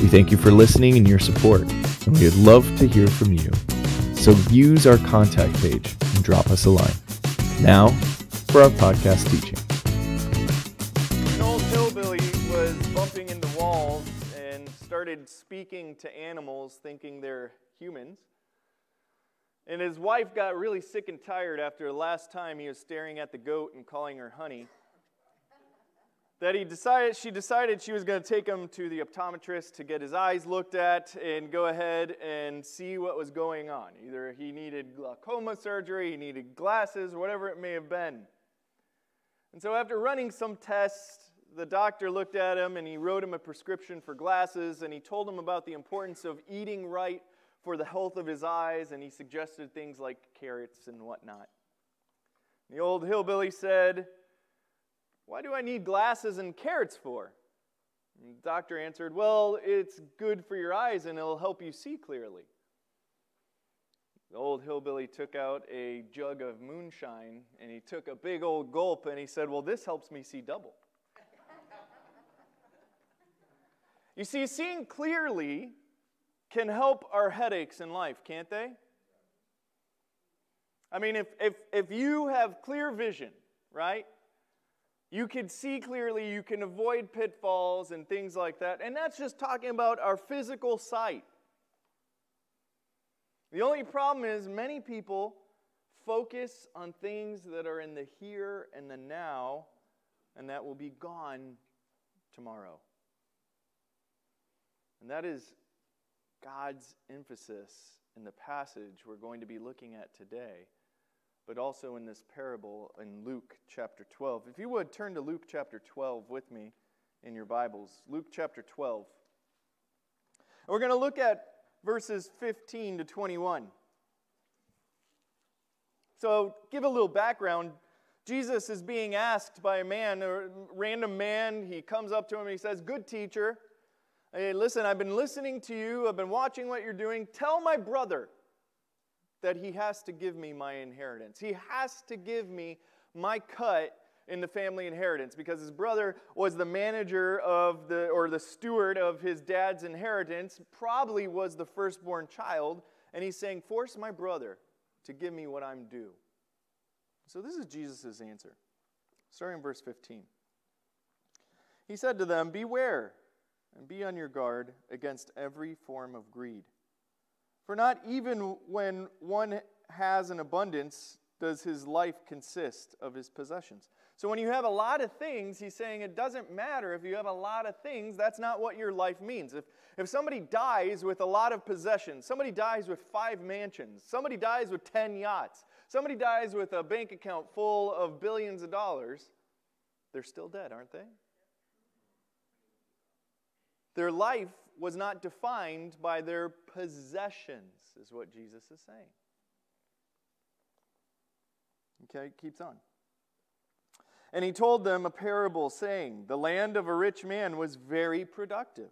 We thank you for listening and your support, and we would love to hear from you. So use our contact page and drop us a line. Now, for our podcast teaching. An old hillbilly was bumping into walls and started speaking to animals, thinking they're humans. And his wife got really sick and tired after the last time he was staring at the goat and calling her honey. That he decided, she decided she was going to take him to the optometrist to get his eyes looked at and go ahead and see what was going on. Either he needed glaucoma surgery, he needed glasses, whatever it may have been. And so, after running some tests, the doctor looked at him and he wrote him a prescription for glasses and he told him about the importance of eating right for the health of his eyes and he suggested things like carrots and whatnot. The old hillbilly said, Why do I need glasses and carrots for? And the doctor answered, Well, it's good for your eyes and it'll help you see clearly. The old hillbilly took out a jug of moonshine and he took a big old gulp and he said, Well, this helps me see double. you see, seeing clearly can help our headaches in life, can't they? I mean, if, if, if you have clear vision, right? You can see clearly, you can avoid pitfalls and things like that. And that's just talking about our physical sight. The only problem is, many people focus on things that are in the here and the now, and that will be gone tomorrow. And that is God's emphasis in the passage we're going to be looking at today, but also in this parable in Luke chapter 12. If you would turn to Luke chapter 12 with me in your Bibles. Luke chapter 12. And we're going to look at verses 15 to 21. So, give a little background. Jesus is being asked by a man, a random man. He comes up to him and he says, Good teacher, hey, listen, I've been listening to you, I've been watching what you're doing. Tell my brother that he has to give me my inheritance. He has to give me my cut in the family inheritance because his brother was the manager of the or the steward of his dad's inheritance probably was the firstborn child and he's saying force my brother to give me what i'm due. So this is jesus' answer starting in verse 15 he said to them beware and be on your guard against every form of greed for not even when one has an abundance does his life consist of his possessions so when you have a lot of things, he's saying it doesn't matter if you have a lot of things, that's not what your life means. If, if somebody dies with a lot of possessions, somebody dies with five mansions, somebody dies with 10 yachts, somebody dies with a bank account full of billions of dollars, they're still dead, aren't they? Their life was not defined by their possessions, is what Jesus is saying. Okay, keeps on. And he told them a parable, saying, The land of a rich man was very productive.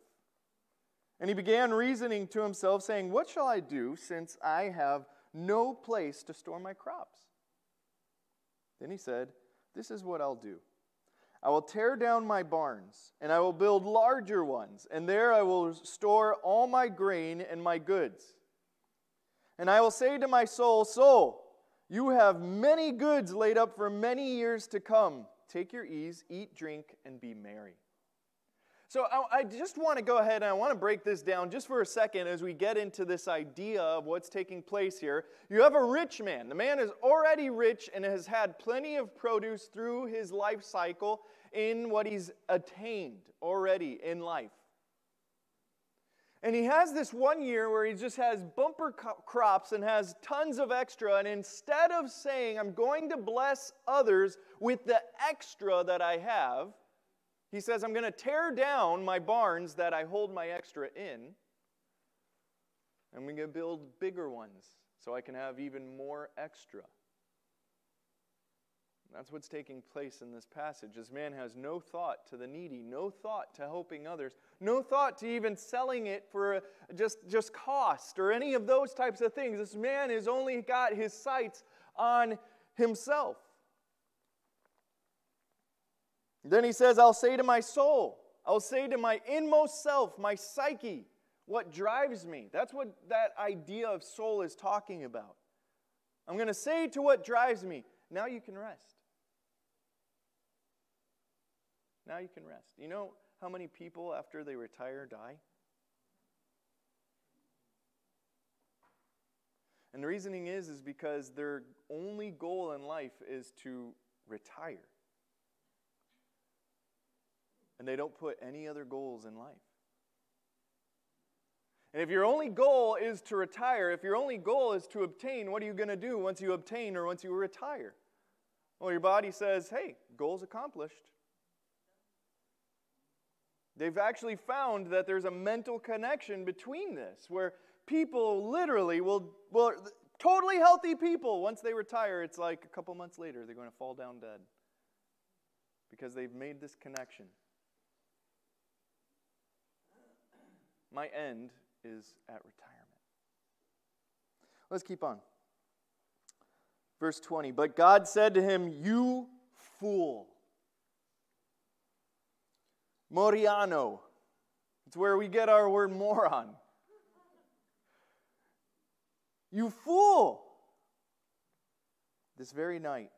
And he began reasoning to himself, saying, What shall I do since I have no place to store my crops? Then he said, This is what I'll do. I will tear down my barns, and I will build larger ones, and there I will store all my grain and my goods. And I will say to my soul, Soul, you have many goods laid up for many years to come. Take your ease, eat, drink, and be merry. So I, I just want to go ahead and I want to break this down just for a second as we get into this idea of what's taking place here. You have a rich man. The man is already rich and has had plenty of produce through his life cycle in what he's attained already in life. And he has this one year where he just has bumper crops and has tons of extra. And instead of saying, I'm going to bless others with the extra that I have, he says, I'm going to tear down my barns that I hold my extra in. And I'm going to build bigger ones so I can have even more extra. That's what's taking place in this passage. This man has no thought to the needy, no thought to helping others, no thought to even selling it for just, just cost or any of those types of things. This man has only got his sights on himself. Then he says, I'll say to my soul, I'll say to my inmost self, my psyche, what drives me. That's what that idea of soul is talking about. I'm going to say to what drives me, now you can rest. Now you can rest. You know how many people after they retire die? And the reasoning is is because their only goal in life is to retire. And they don't put any other goals in life. And if your only goal is to retire, if your only goal is to obtain, what are you going to do once you obtain or once you retire? Well, your body says, hey, goal's accomplished. They've actually found that there's a mental connection between this, where people literally will, well, totally healthy people, once they retire, it's like a couple months later, they're going to fall down dead because they've made this connection. My end is at retirement. Let's keep on. Verse 20 But God said to him, You fool. Moriano. It's where we get our word moron. You fool! This very night,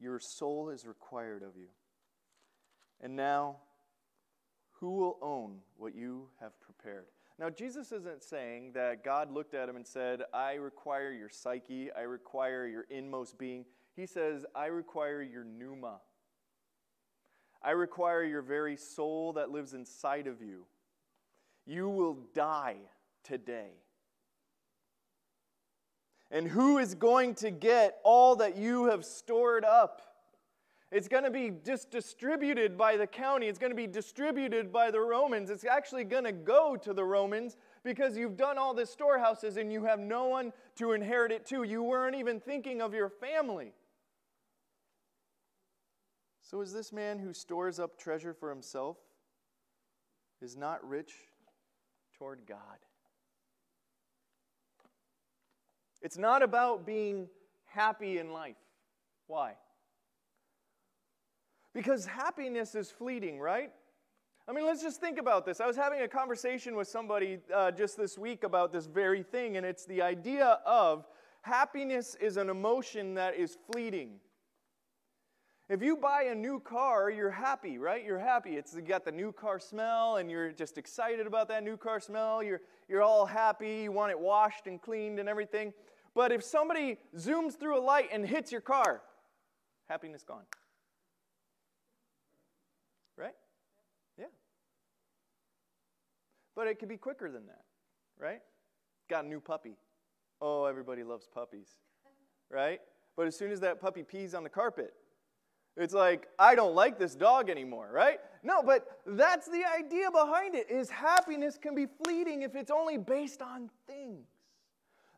your soul is required of you. And now, who will own what you have prepared? Now, Jesus isn't saying that God looked at him and said, I require your psyche, I require your inmost being. He says, I require your pneuma. I require your very soul that lives inside of you. You will die today. And who is going to get all that you have stored up? It's going to be just distributed by the county. It's going to be distributed by the Romans. It's actually going to go to the Romans because you've done all the storehouses and you have no one to inherit it to. You weren't even thinking of your family. So is this man who stores up treasure for himself is not rich toward God? It's not about being happy in life. Why? Because happiness is fleeting, right? I mean, let's just think about this. I was having a conversation with somebody uh, just this week about this very thing, and it's the idea of happiness is an emotion that is fleeting. If you buy a new car, you're happy, right? You're happy. It's got the new car smell, and you're just excited about that new car smell. You're, you're all happy. You want it washed and cleaned and everything. But if somebody zooms through a light and hits your car, happiness gone. Right? Yeah. But it could be quicker than that, right? Got a new puppy. Oh, everybody loves puppies, right? But as soon as that puppy pees on the carpet, it's like, I don't like this dog anymore, right? No, but that's the idea behind it is happiness can be fleeting if it's only based on things.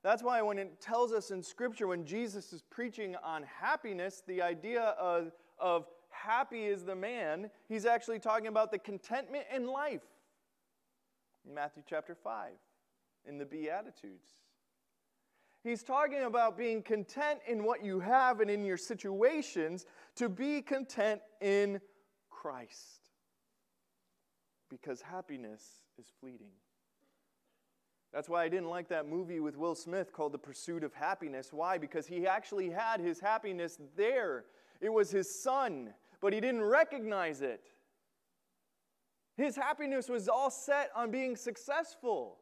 That's why when it tells us in Scripture, when Jesus is preaching on happiness, the idea of, of happy is the man, he's actually talking about the contentment in life. In Matthew chapter 5, in the Beatitudes. He's talking about being content in what you have and in your situations, to be content in Christ. Because happiness is fleeting. That's why I didn't like that movie with Will Smith called The Pursuit of Happiness. Why? Because he actually had his happiness there. It was his son, but he didn't recognize it. His happiness was all set on being successful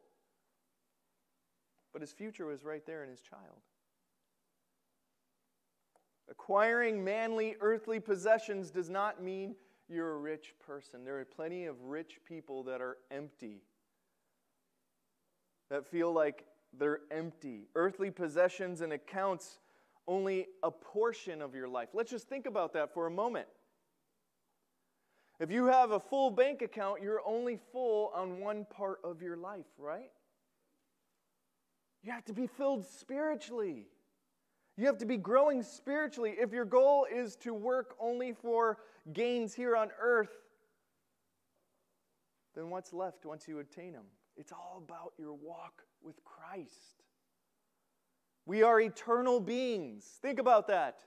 but his future was right there in his child. Acquiring manly earthly possessions does not mean you're a rich person. There are plenty of rich people that are empty, that feel like they're empty. Earthly possessions and accounts only a portion of your life. Let's just think about that for a moment. If you have a full bank account, you're only full on one part of your life, right? You have to be filled spiritually. You have to be growing spiritually. If your goal is to work only for gains here on earth, then what's left once you attain them? It's all about your walk with Christ. We are eternal beings. Think about that.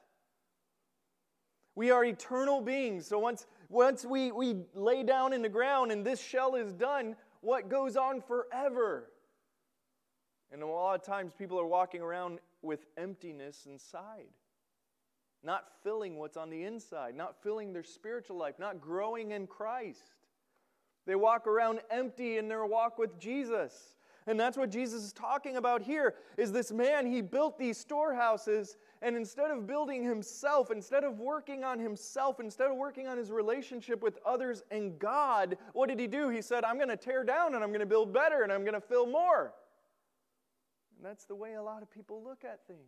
We are eternal beings. So once, once we, we lay down in the ground and this shell is done, what goes on forever? And a lot of times people are walking around with emptiness inside, not filling what's on the inside, not filling their spiritual life, not growing in Christ. They walk around empty in their walk with Jesus. And that's what Jesus is talking about here is this man he built these storehouses and instead of building himself, instead of working on himself, instead of working on his relationship with others and God, what did he do? He said, I'm going to tear down and I'm going to build better and I'm going to fill more. And that's the way a lot of people look at things.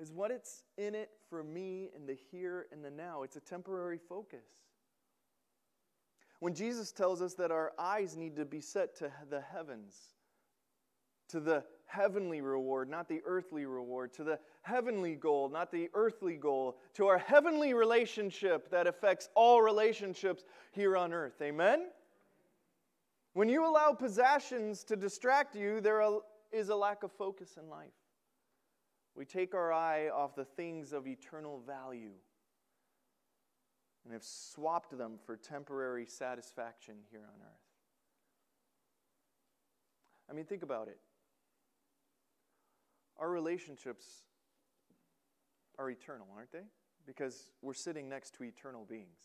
Is what it's in it for me in the here and the now. It's a temporary focus. When Jesus tells us that our eyes need to be set to the heavens, to the heavenly reward, not the earthly reward, to the heavenly goal, not the earthly goal, to our heavenly relationship that affects all relationships here on earth. Amen? When you allow possessions to distract you, there is a lack of focus in life. We take our eye off the things of eternal value and have swapped them for temporary satisfaction here on earth. I mean, think about it. Our relationships are eternal, aren't they? Because we're sitting next to eternal beings.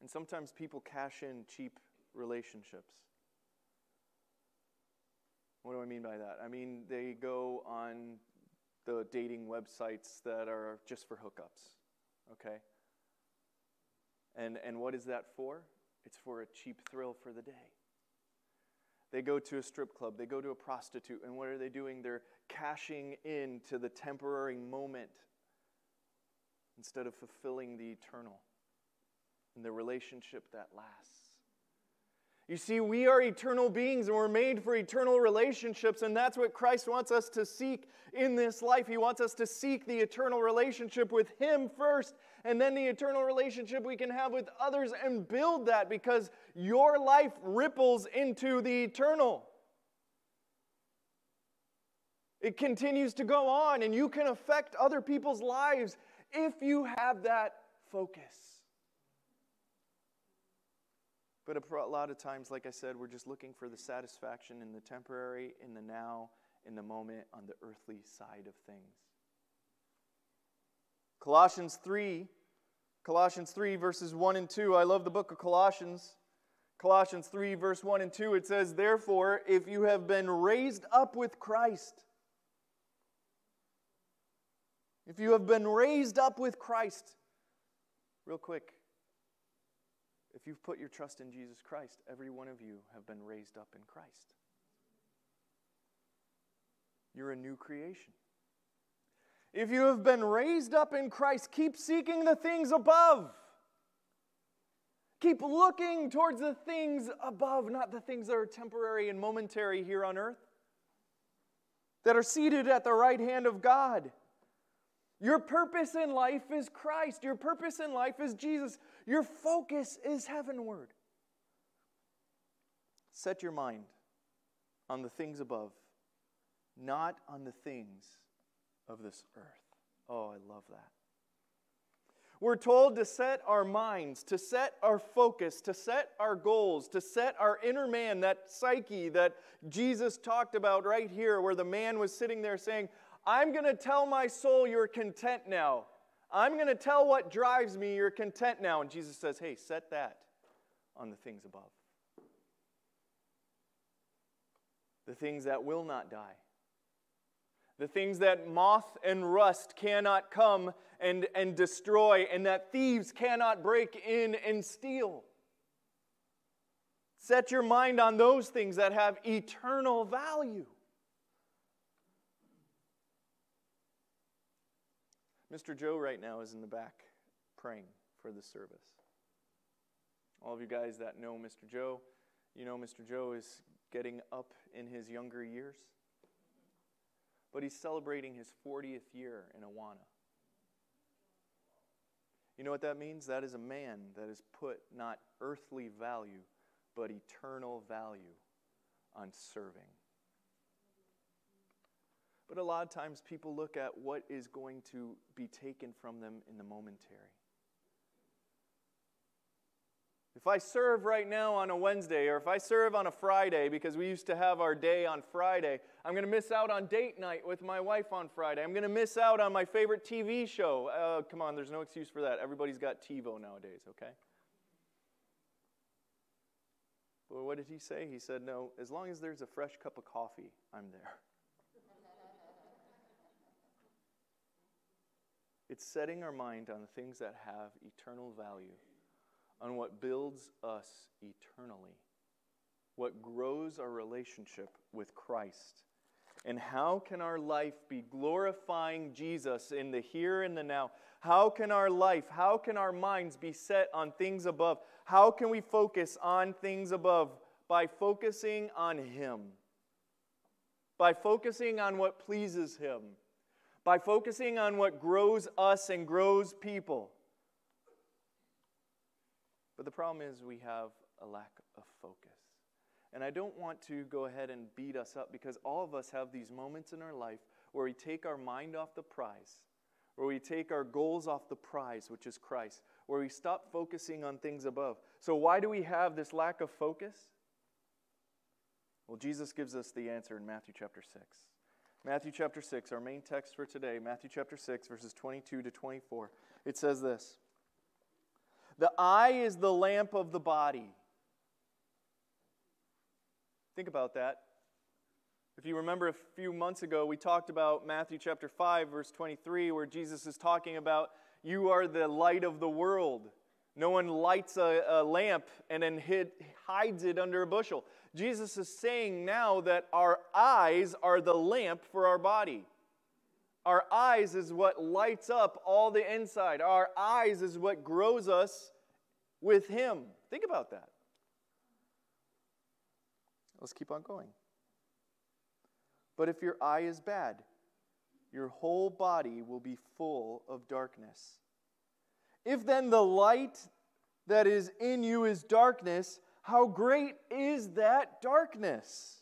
And sometimes people cash in cheap relationships. What do I mean by that? I mean, they go on the dating websites that are just for hookups, okay? And, and what is that for? It's for a cheap thrill for the day. They go to a strip club, they go to a prostitute, and what are they doing? They're cashing in to the temporary moment instead of fulfilling the eternal and the relationship that lasts. You see, we are eternal beings and we're made for eternal relationships, and that's what Christ wants us to seek in this life. He wants us to seek the eternal relationship with Him first, and then the eternal relationship we can have with others and build that because your life ripples into the eternal. It continues to go on, and you can affect other people's lives if you have that focus. But a lot of times, like I said, we're just looking for the satisfaction in the temporary, in the now, in the moment, on the earthly side of things. Colossians 3, Colossians 3, verses 1 and 2. I love the book of Colossians. Colossians 3, verse 1 and 2, it says, Therefore, if you have been raised up with Christ, if you have been raised up with Christ, real quick, if you've put your trust in Jesus Christ, every one of you have been raised up in Christ. You're a new creation. If you have been raised up in Christ, keep seeking the things above. Keep looking towards the things above, not the things that are temporary and momentary here on earth, that are seated at the right hand of God. Your purpose in life is Christ. Your purpose in life is Jesus. Your focus is heavenward. Set your mind on the things above, not on the things of this earth. Oh, I love that. We're told to set our minds, to set our focus, to set our goals, to set our inner man, that psyche that Jesus talked about right here, where the man was sitting there saying, I'm going to tell my soul you're content now. I'm going to tell what drives me you're content now. And Jesus says, hey, set that on the things above. The things that will not die. The things that moth and rust cannot come and, and destroy, and that thieves cannot break in and steal. Set your mind on those things that have eternal value. Mr. Joe right now is in the back praying for the service. All of you guys that know Mr. Joe, you know Mr. Joe is getting up in his younger years. But he's celebrating his 40th year in Awana. You know what that means? That is a man that has put not earthly value, but eternal value on serving. But a lot of times people look at what is going to be taken from them in the momentary. If I serve right now on a Wednesday, or if I serve on a Friday, because we used to have our day on Friday, I'm going to miss out on date night with my wife on Friday. I'm going to miss out on my favorite TV show. Uh, come on, there's no excuse for that. Everybody's got TiVo nowadays, okay? But what did he say? He said, No, as long as there's a fresh cup of coffee, I'm there. it's setting our mind on the things that have eternal value on what builds us eternally, what grows our relationship with Christ. And how can our life be glorifying Jesus in the here and the now? How can our life, how can our minds be set on things above? How can we focus on things above? By focusing on Him, by focusing on what pleases Him, by focusing on what grows us and grows people. But the problem is we have a lack of focus. And I don't want to go ahead and beat us up because all of us have these moments in our life where we take our mind off the prize, where we take our goals off the prize, which is Christ, where we stop focusing on things above. So, why do we have this lack of focus? Well, Jesus gives us the answer in Matthew chapter 6. Matthew chapter 6, our main text for today, Matthew chapter 6, verses 22 to 24. It says this. The eye is the lamp of the body. Think about that. If you remember a few months ago, we talked about Matthew chapter 5, verse 23, where Jesus is talking about, You are the light of the world. No one lights a, a lamp and then hid, hides it under a bushel. Jesus is saying now that our eyes are the lamp for our body. Our eyes is what lights up all the inside. Our eyes is what grows us with Him. Think about that. Let's keep on going. But if your eye is bad, your whole body will be full of darkness. If then the light that is in you is darkness, how great is that darkness?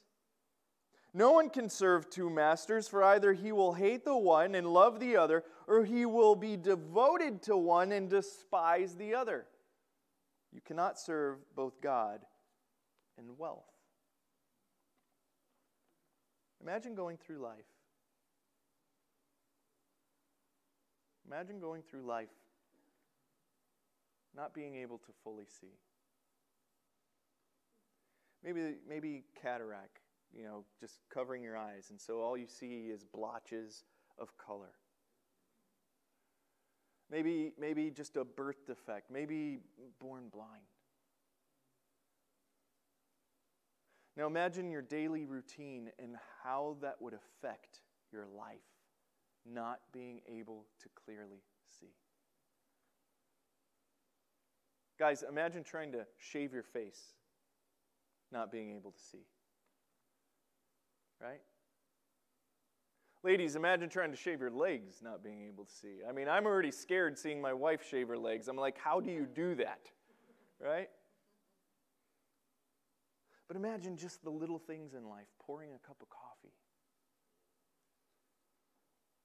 No one can serve two masters, for either he will hate the one and love the other, or he will be devoted to one and despise the other. You cannot serve both God and wealth. Imagine going through life. Imagine going through life not being able to fully see. Maybe, maybe cataract you know, just covering your eyes. And so all you see is blotches of color. Maybe, maybe just a birth defect. Maybe born blind. Now imagine your daily routine and how that would affect your life, not being able to clearly see. Guys, imagine trying to shave your face, not being able to see right? Ladies, imagine trying to shave your legs not being able to see. I mean, I'm already scared seeing my wife shave her legs. I'm like, how do you do that? Right? But imagine just the little things in life pouring a cup of coffee.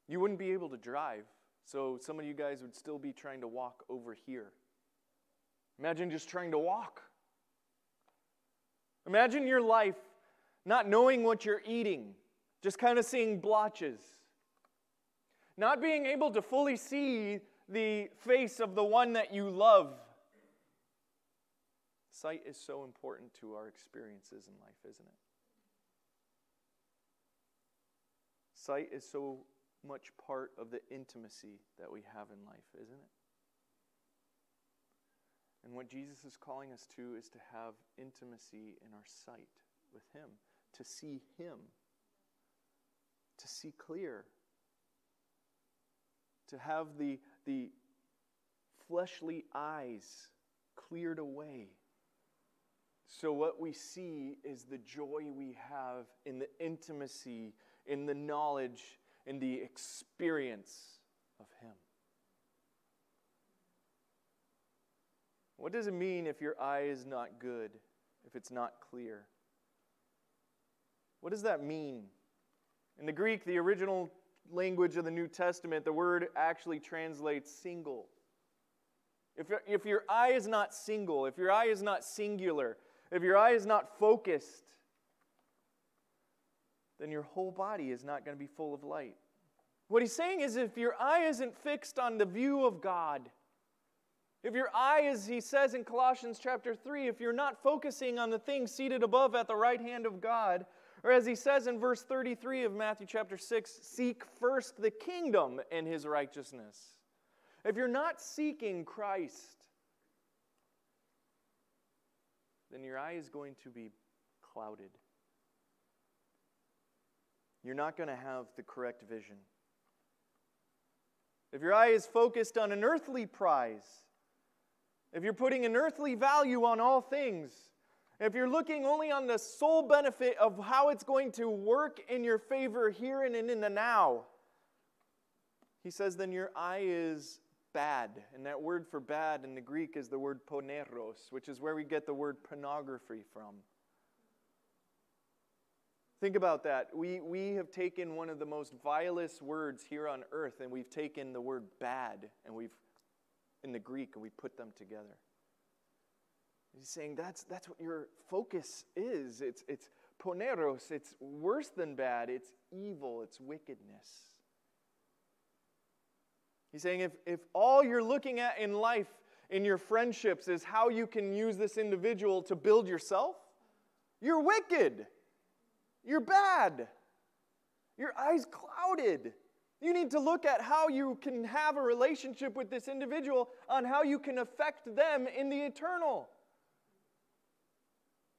You wouldn't be able to drive, so some of you guys would still be trying to walk over here. Imagine just trying to walk. Imagine your life not knowing what you're eating, just kind of seeing blotches, not being able to fully see the face of the one that you love. Sight is so important to our experiences in life, isn't it? Sight is so much part of the intimacy that we have in life, isn't it? And what Jesus is calling us to is to have intimacy in our sight with Him to see Him, to see clear, to have the, the fleshly eyes cleared away So, what we see is the joy we have in the intimacy, in the knowledge, in the experience of Him. What does it mean if your eye is not good, if it's not clear? What does that mean? In the Greek, the original language of the New Testament, the word actually translates single. If, if your eye is not single, if your eye is not singular, if your eye is not focused, then your whole body is not going to be full of light. What he's saying is if your eye isn't fixed on the view of God, if your eye is, he says in Colossians chapter 3, if you're not focusing on the things seated above at the right hand of God, or as he says in verse 33 of Matthew chapter 6, seek first the kingdom and his righteousness. If you're not seeking Christ, then your eye is going to be clouded. You're not going to have the correct vision. If your eye is focused on an earthly prize, if you're putting an earthly value on all things, if you're looking only on the sole benefit of how it's going to work in your favor here and in the now, he says, then your eye is bad. And that word for bad in the Greek is the word poneros, which is where we get the word pornography from. Think about that. We, we have taken one of the most vilest words here on earth, and we've taken the word bad, and we've, in the Greek, and we put them together. He's saying that's, that's what your focus is. It's, it's poneros, it's worse than bad, it's evil, it's wickedness. He's saying if, if all you're looking at in life, in your friendships, is how you can use this individual to build yourself, you're wicked. You're bad. Your eyes clouded. You need to look at how you can have a relationship with this individual on how you can affect them in the eternal.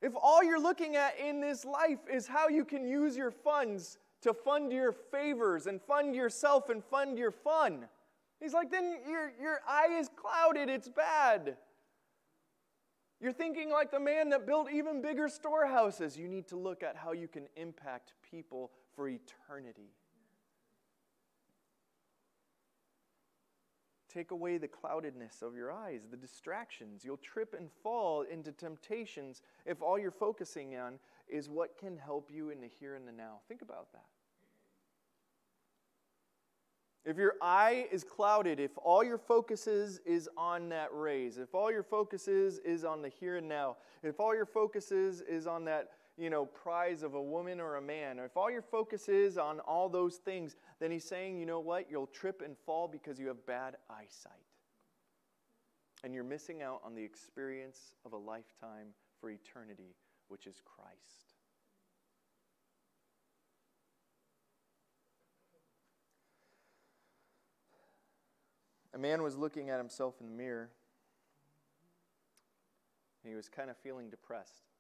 If all you're looking at in this life is how you can use your funds to fund your favors and fund yourself and fund your fun, He's like, then your, your eye is clouded. It's bad. You're thinking like the man that built even bigger storehouses. You need to look at how you can impact people for eternity. Take away the cloudedness of your eyes, the distractions. You'll trip and fall into temptations if all you're focusing on is what can help you in the here and the now. Think about that. If your eye is clouded, if all your focus is, is on that raise, if all your focus is, is on the here and now, if all your focus is, is on that you know, prize of a woman or a man, if all your focus is on all those things, then he's saying, you know what? You'll trip and fall because you have bad eyesight. And you're missing out on the experience of a lifetime for eternity, which is Christ. A man was looking at himself in the mirror. And he was kind of feeling depressed.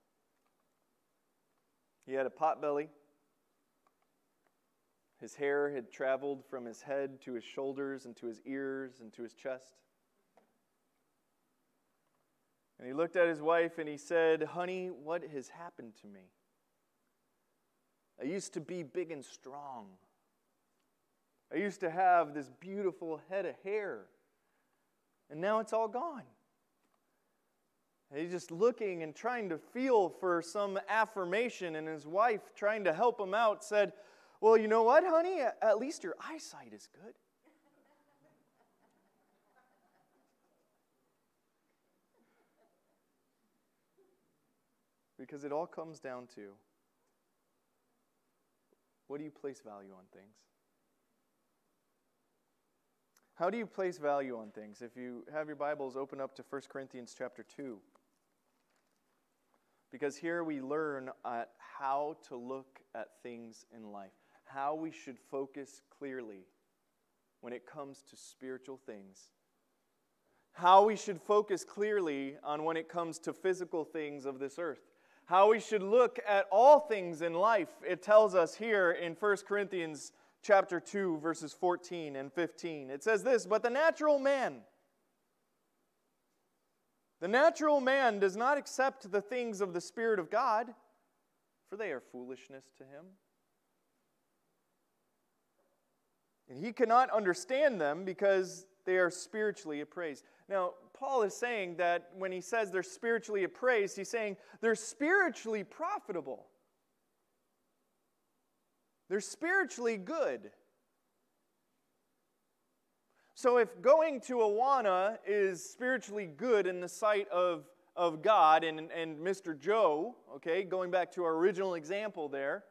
He had a pot belly. His hair had traveled from his head to his shoulders and to his ears and to his chest. And he looked at his wife and he said, Honey, what has happened to me? I used to be big and strong. I used to have this beautiful head of hair, and now it's all gone. He's just looking and trying to feel for some affirmation, and his wife, trying to help him out, said, Well, you know what, honey? At least your eyesight is good. because it all comes down to what do you place value on things? How do you place value on things? If you have your Bibles, open up to 1 Corinthians chapter 2. Because here we learn at how to look at things in life, how we should focus clearly when it comes to spiritual things, how we should focus clearly on when it comes to physical things of this earth, how we should look at all things in life. It tells us here in 1 Corinthians chapter 2, verses 14 and 15. It says this But the natural man, The natural man does not accept the things of the Spirit of God, for they are foolishness to him. And he cannot understand them because they are spiritually appraised. Now, Paul is saying that when he says they're spiritually appraised, he's saying they're spiritually profitable. They're spiritually good. So, if going to Awana is spiritually good in the sight of, of God and, and Mr. Joe, okay, going back to our original example there,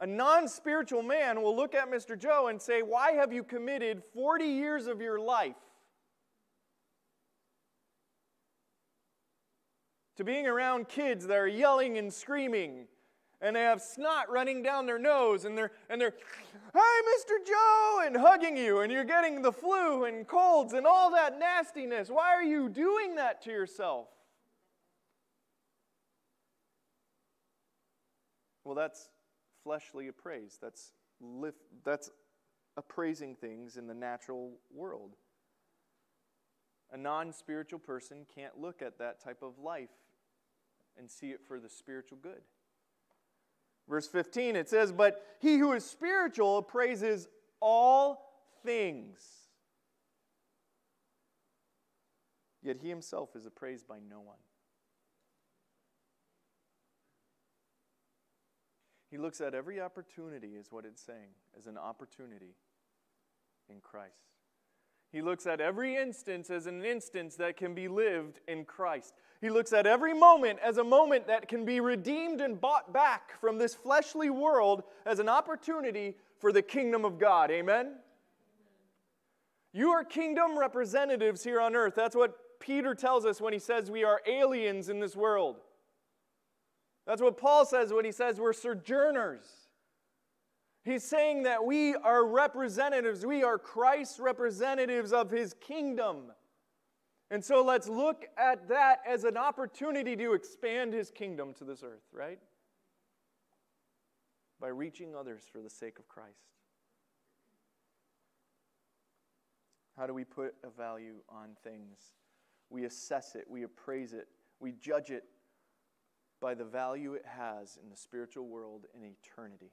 a non spiritual man will look at Mr. Joe and say, Why have you committed 40 years of your life to being around kids that are yelling and screaming and they have snot running down their nose and they're and they're hi mr joe and hugging you and you're getting the flu and colds and all that nastiness. Why are you doing that to yourself? Well that's fleshly appraise that's that's appraising things in the natural world. A non-spiritual person can't look at that type of life and see it for the spiritual good Verse 15, it says, But he who is spiritual appraises all things. Yet he himself is appraised by no one. He looks at every opportunity, is what it's saying, as an opportunity in Christ. He looks at every instance as an instance that can be lived in Christ. He looks at every moment as a moment that can be redeemed and bought back from this fleshly world as an opportunity for the kingdom of God. Amen? You are kingdom representatives here on earth. That's what Peter tells us when he says we are aliens in this world. That's what Paul says when he says we're sojourners. He's saying that we are representatives, we are Christ's representatives of his kingdom. And so let's look at that as an opportunity to expand his kingdom to this earth, right? By reaching others for the sake of Christ. How do we put a value on things? We assess it, we appraise it, we judge it by the value it has in the spiritual world in eternity.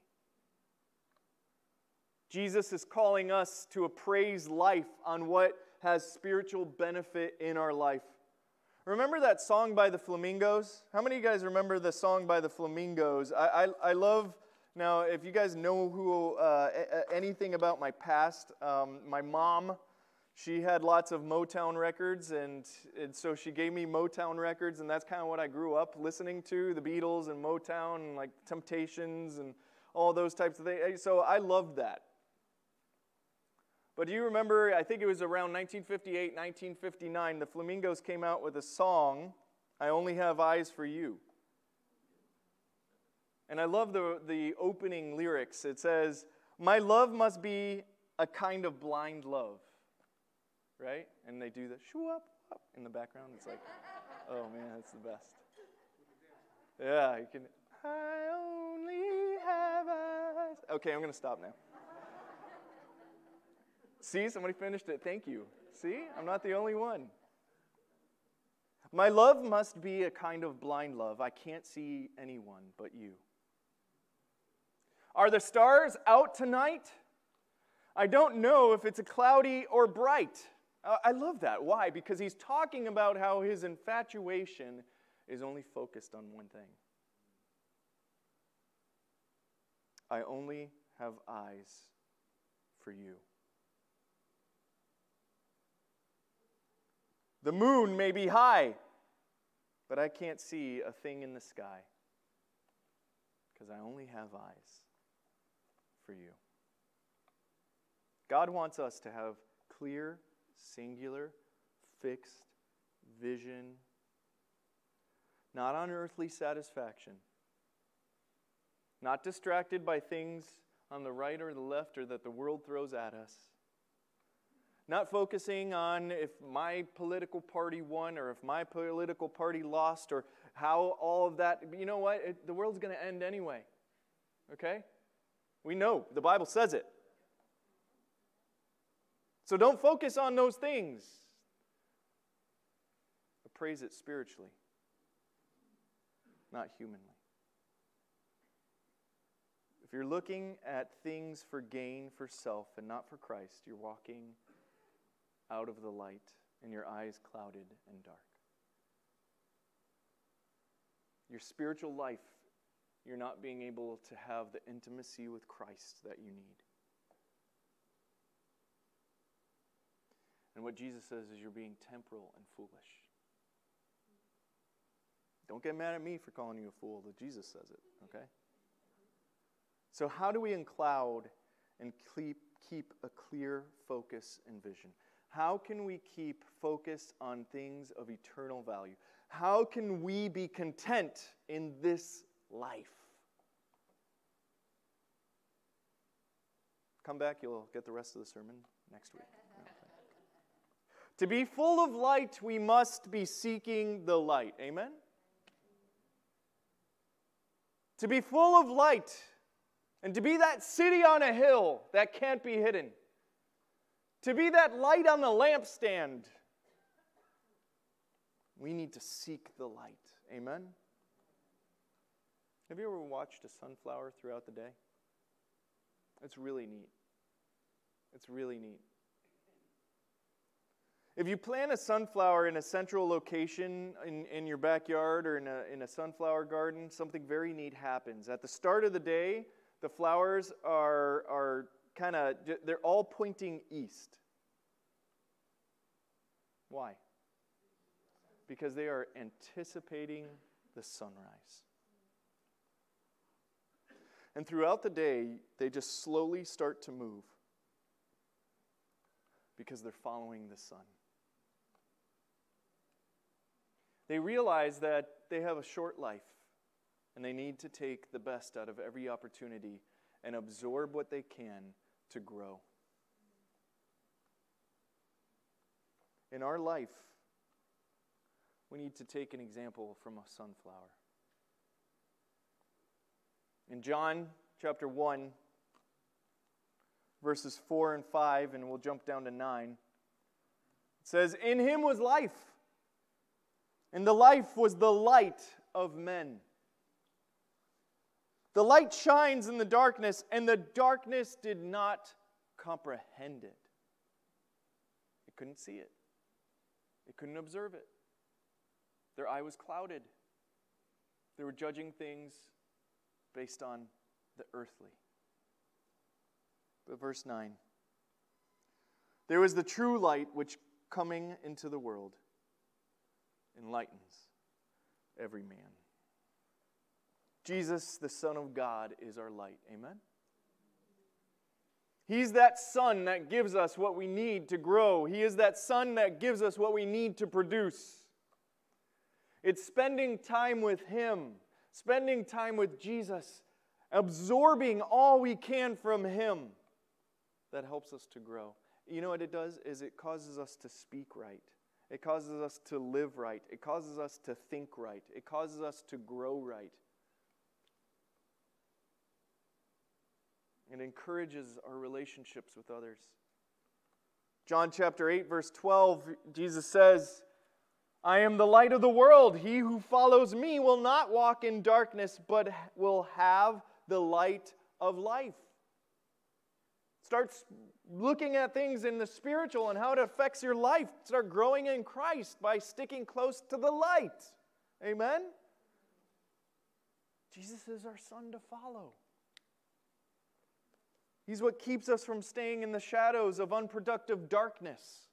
Jesus is calling us to appraise life on what has spiritual benefit in our life. Remember that song by the Flamingos? How many of you guys remember the song by the Flamingos? I, I, I love, now, if you guys know who uh, anything about my past, um, my mom, she had lots of Motown records, and, and so she gave me Motown records, and that's kind of what I grew up listening to the Beatles and Motown, and like Temptations, and all those types of things. So I loved that. But do you remember, I think it was around 1958, 1959, the Flamingos came out with a song, I Only Have Eyes for You. And I love the, the opening lyrics. It says, My love must be a kind of blind love. Right? And they do the shoo up, up in the background. It's like, oh man, that's the best. Yeah, you can. I only have eyes. Okay, I'm going to stop now. See, somebody finished it. Thank you. See, I'm not the only one. My love must be a kind of blind love. I can't see anyone but you. Are the stars out tonight? I don't know if it's a cloudy or bright. Uh, I love that. Why? Because he's talking about how his infatuation is only focused on one thing. I only have eyes for you. The moon may be high, but I can't see a thing in the sky because I only have eyes for you. God wants us to have clear, singular, fixed vision, not on earthly satisfaction, not distracted by things on the right or the left or that the world throws at us not focusing on if my political party won or if my political party lost or how all of that, you know what? It, the world's going to end anyway. Okay? We know. The Bible says it. So don't focus on those things. praise it spiritually, not humanly. If you're looking at things for gain for self and not for Christ, you're walking out of the light and your eyes clouded and dark. Your spiritual life, you're not being able to have the intimacy with Christ that you need. And what Jesus says is you're being temporal and foolish. Don't get mad at me for calling you a fool, that Jesus says it, okay? So, how do we uncloud and keep, keep a clear focus and vision? How can we keep focused on things of eternal value? How can we be content in this life? Come back, you'll get the rest of the sermon next week. To be full of light, we must be seeking the light. Amen? To be full of light and to be that city on a hill that can't be hidden. To be that light on the lampstand. We need to seek the light. Amen? Have you ever watched a sunflower throughout the day? It's really neat. It's really neat. If you plant a sunflower in a central location in, in your backyard or in a, in a sunflower garden, something very neat happens. At the start of the day, the flowers are, are kind of, they're all pointing east. Why? Because they are anticipating the sunrise. And throughout the day, they just slowly start to move because they're following the sun. They realize that they have a short life and they need to take the best out of every opportunity and absorb what they can to grow. In our life, we need to take an example from a sunflower. In John chapter 1, verses 4 and 5, and we'll jump down to 9, it says, In him was life and the life was the light of men. The light shines in the darkness, and the darkness did not comprehend it. It couldn't see it, it couldn't observe it. Their eye was clouded. They were judging things based on the earthly. But verse 9 There was the true light which coming into the world enlightens every man. Jesus, the Son of God, is our light. Amen? He's that sun that gives us what we need to grow. He is that sun that gives us what we need to produce. It's spending time with Him, spending time with Jesus, absorbing all we can from Him that helps us to grow. You know what it does? Is it causes us to speak right. It causes us to live right. It causes us to think right. It causes us to grow right. It encourages our relationships with others. John chapter 8, verse 12, Jesus says, I am the light of the world. He who follows me will not walk in darkness, but will have the light of life. Starts looking at things in the spiritual and how it affects your life. Start growing in Christ by sticking close to the light. Amen? Jesus is our son to follow. He's what keeps us from staying in the shadows of unproductive darkness.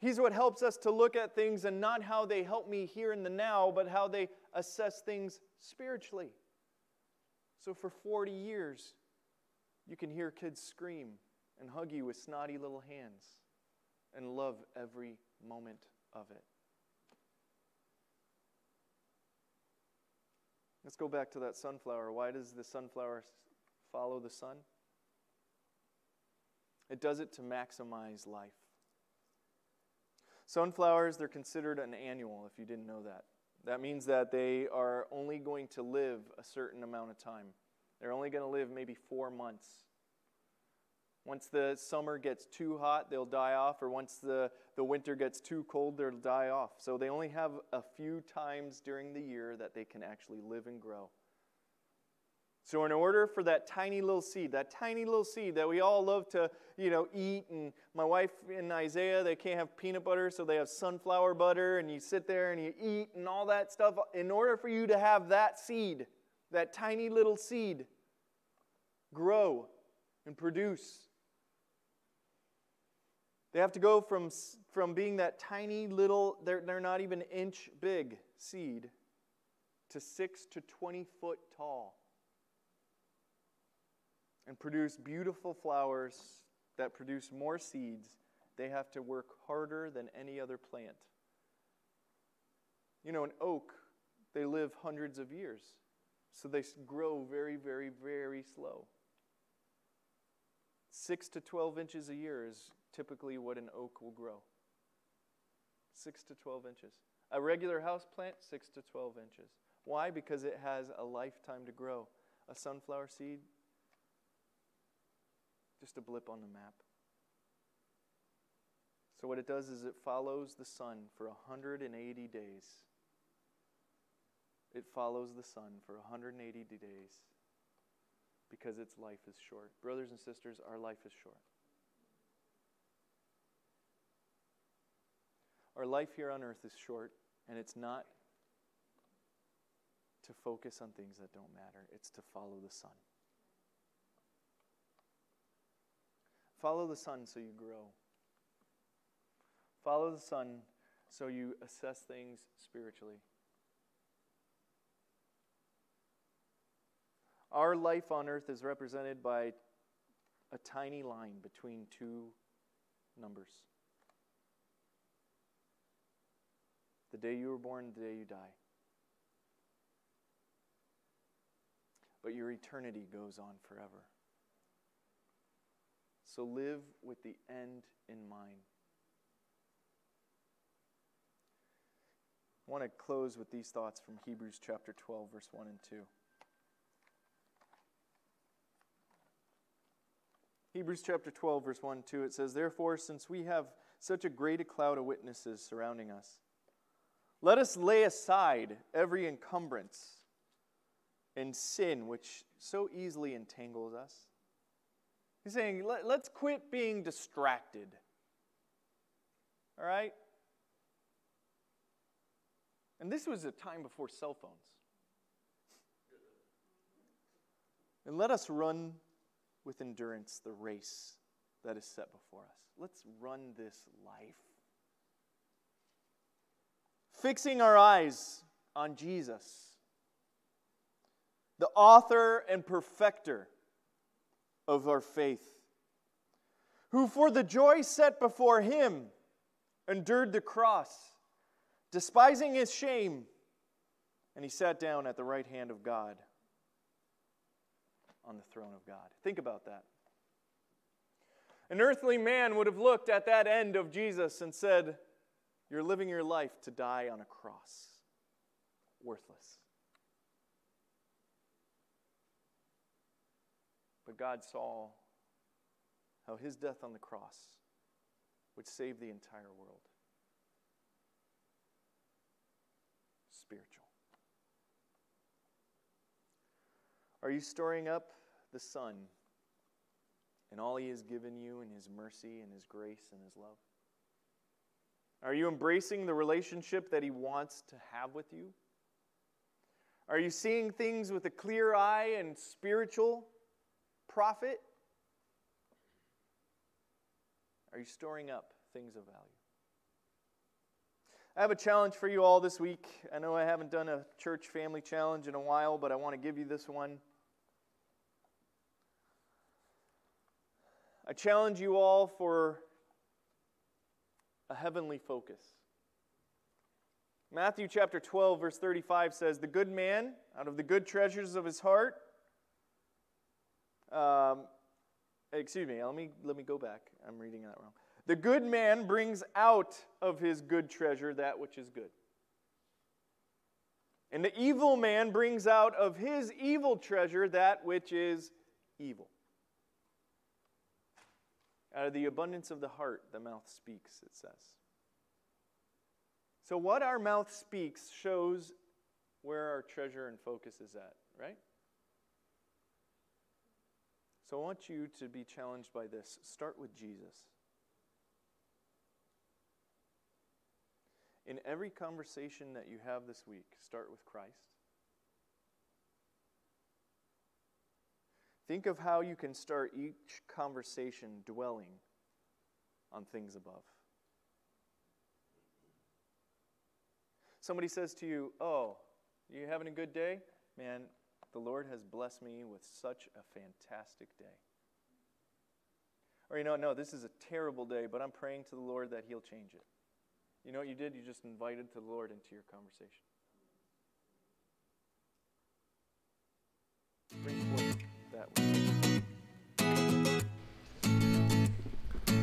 He's what helps us to look at things and not how they help me here in the now, but how they assess things spiritually. So for 40 years, you can hear kids scream and hug you with snotty little hands and love every moment of it. Let's go back to that sunflower. Why does the sunflower follow the sun? It does it to maximize life. Sunflowers, they're considered an annual, if you didn't know that. That means that they are only going to live a certain amount of time. They're only going to live maybe four months. Once the summer gets too hot, they'll die off, or once the, the winter gets too cold, they'll die off. So they only have a few times during the year that they can actually live and grow. So, in order for that tiny little seed, that tiny little seed that we all love to, you know, eat, and my wife and Isaiah, they can't have peanut butter, so they have sunflower butter, and you sit there and you eat and all that stuff. In order for you to have that seed, that tiny little seed, grow and produce, they have to go from, from being that tiny little, they're, they're not even inch big seed, to 6 to 20 foot tall and produce beautiful flowers that produce more seeds, they have to work harder than any other plant. You know, an oak, they live hundreds of years, so they grow very, very, very slow. Six to 12 inches a year is typically what an oak will grow. Six to 12 inches. A regular house plant, six to 12 inches. Why? Because it has a lifetime to grow. A sunflower seed, just a blip on the map. So, what it does is it follows the sun for 180 days. It follows the sun for 180 days because its life is short. Brothers and sisters, our life is short. Our life here on earth is short, and it's not to focus on things that don't matter, it's to follow the sun. Follow the sun so you grow. Follow the sun so you assess things spiritually. Our life on earth is represented by a tiny line between two numbers. The day you were born, the day you die. But your eternity goes on forever. So live with the end in mind. I want to close with these thoughts from Hebrews chapter 12, verse 1 and 2. Hebrews chapter 12, verse 1 and 2, it says, Therefore, since we have such a great cloud of witnesses surrounding us, let us lay aside every encumbrance and sin which so easily entangles us He's saying, Let, us quit being distracted. All right? And this was a time before cell phones. And let us run with endurance the race that is set before us. Let's run this life. Fixing our eyes on Jesus, the author and perfecter of our faith, who for the joy set before him endured the cross, despising his shame, and he sat down at the right hand of God on the throne of God. Think about that. An earthly man would have looked at that end of Jesus and said, You're living your life to die on a cross. Worthless. But God saw how his death on the cross would save the entire world. Spiritual. Are you storing up the Son and all he has given you in his mercy and his grace and his love? Are you embracing the relationship that he wants to have with you? Are you seeing things with a clear eye and spiritual profit? Are you storing up things of value? I have a challenge for you all this week. I know I haven't done a church family challenge in a while, but I want to give you this one. I challenge you all for a heavenly focus. Matthew chapter 12, verse 35 says, The good man, out of the good treasures of his heart, um, excuse me, let me, let me go back. I'm reading that wrong. The good man brings out of his good treasure that which is good. And the evil man brings out of his evil treasure that which is evil. Out of the abundance of the heart, the mouth speaks, it says. So, what our mouth speaks shows where our treasure and focus is at, right? So, I want you to be challenged by this. Start with Jesus. In every conversation that you have this week, start with Christ. Think of how you can start each conversation dwelling on things above. Somebody says to you, Oh, you having a good day? Man, the Lord has blessed me with such a fantastic day. Or, you know, no, this is a terrible day, but I'm praying to the Lord that He'll change it. You know what you did? You just invited the Lord into your conversation.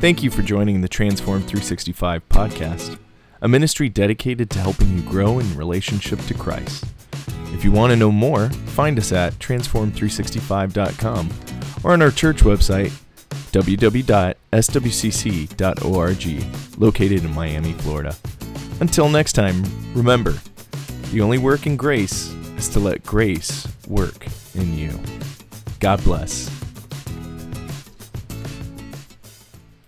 Thank you for joining the Transformed 365 podcast, a ministry dedicated to helping you grow in relationship to Christ. If you want to know more, find us at transformed365.com or on our church website, www.swcc.org, located in Miami, Florida. Until next time, remember, the only work in grace is to let grace work in you. God bless.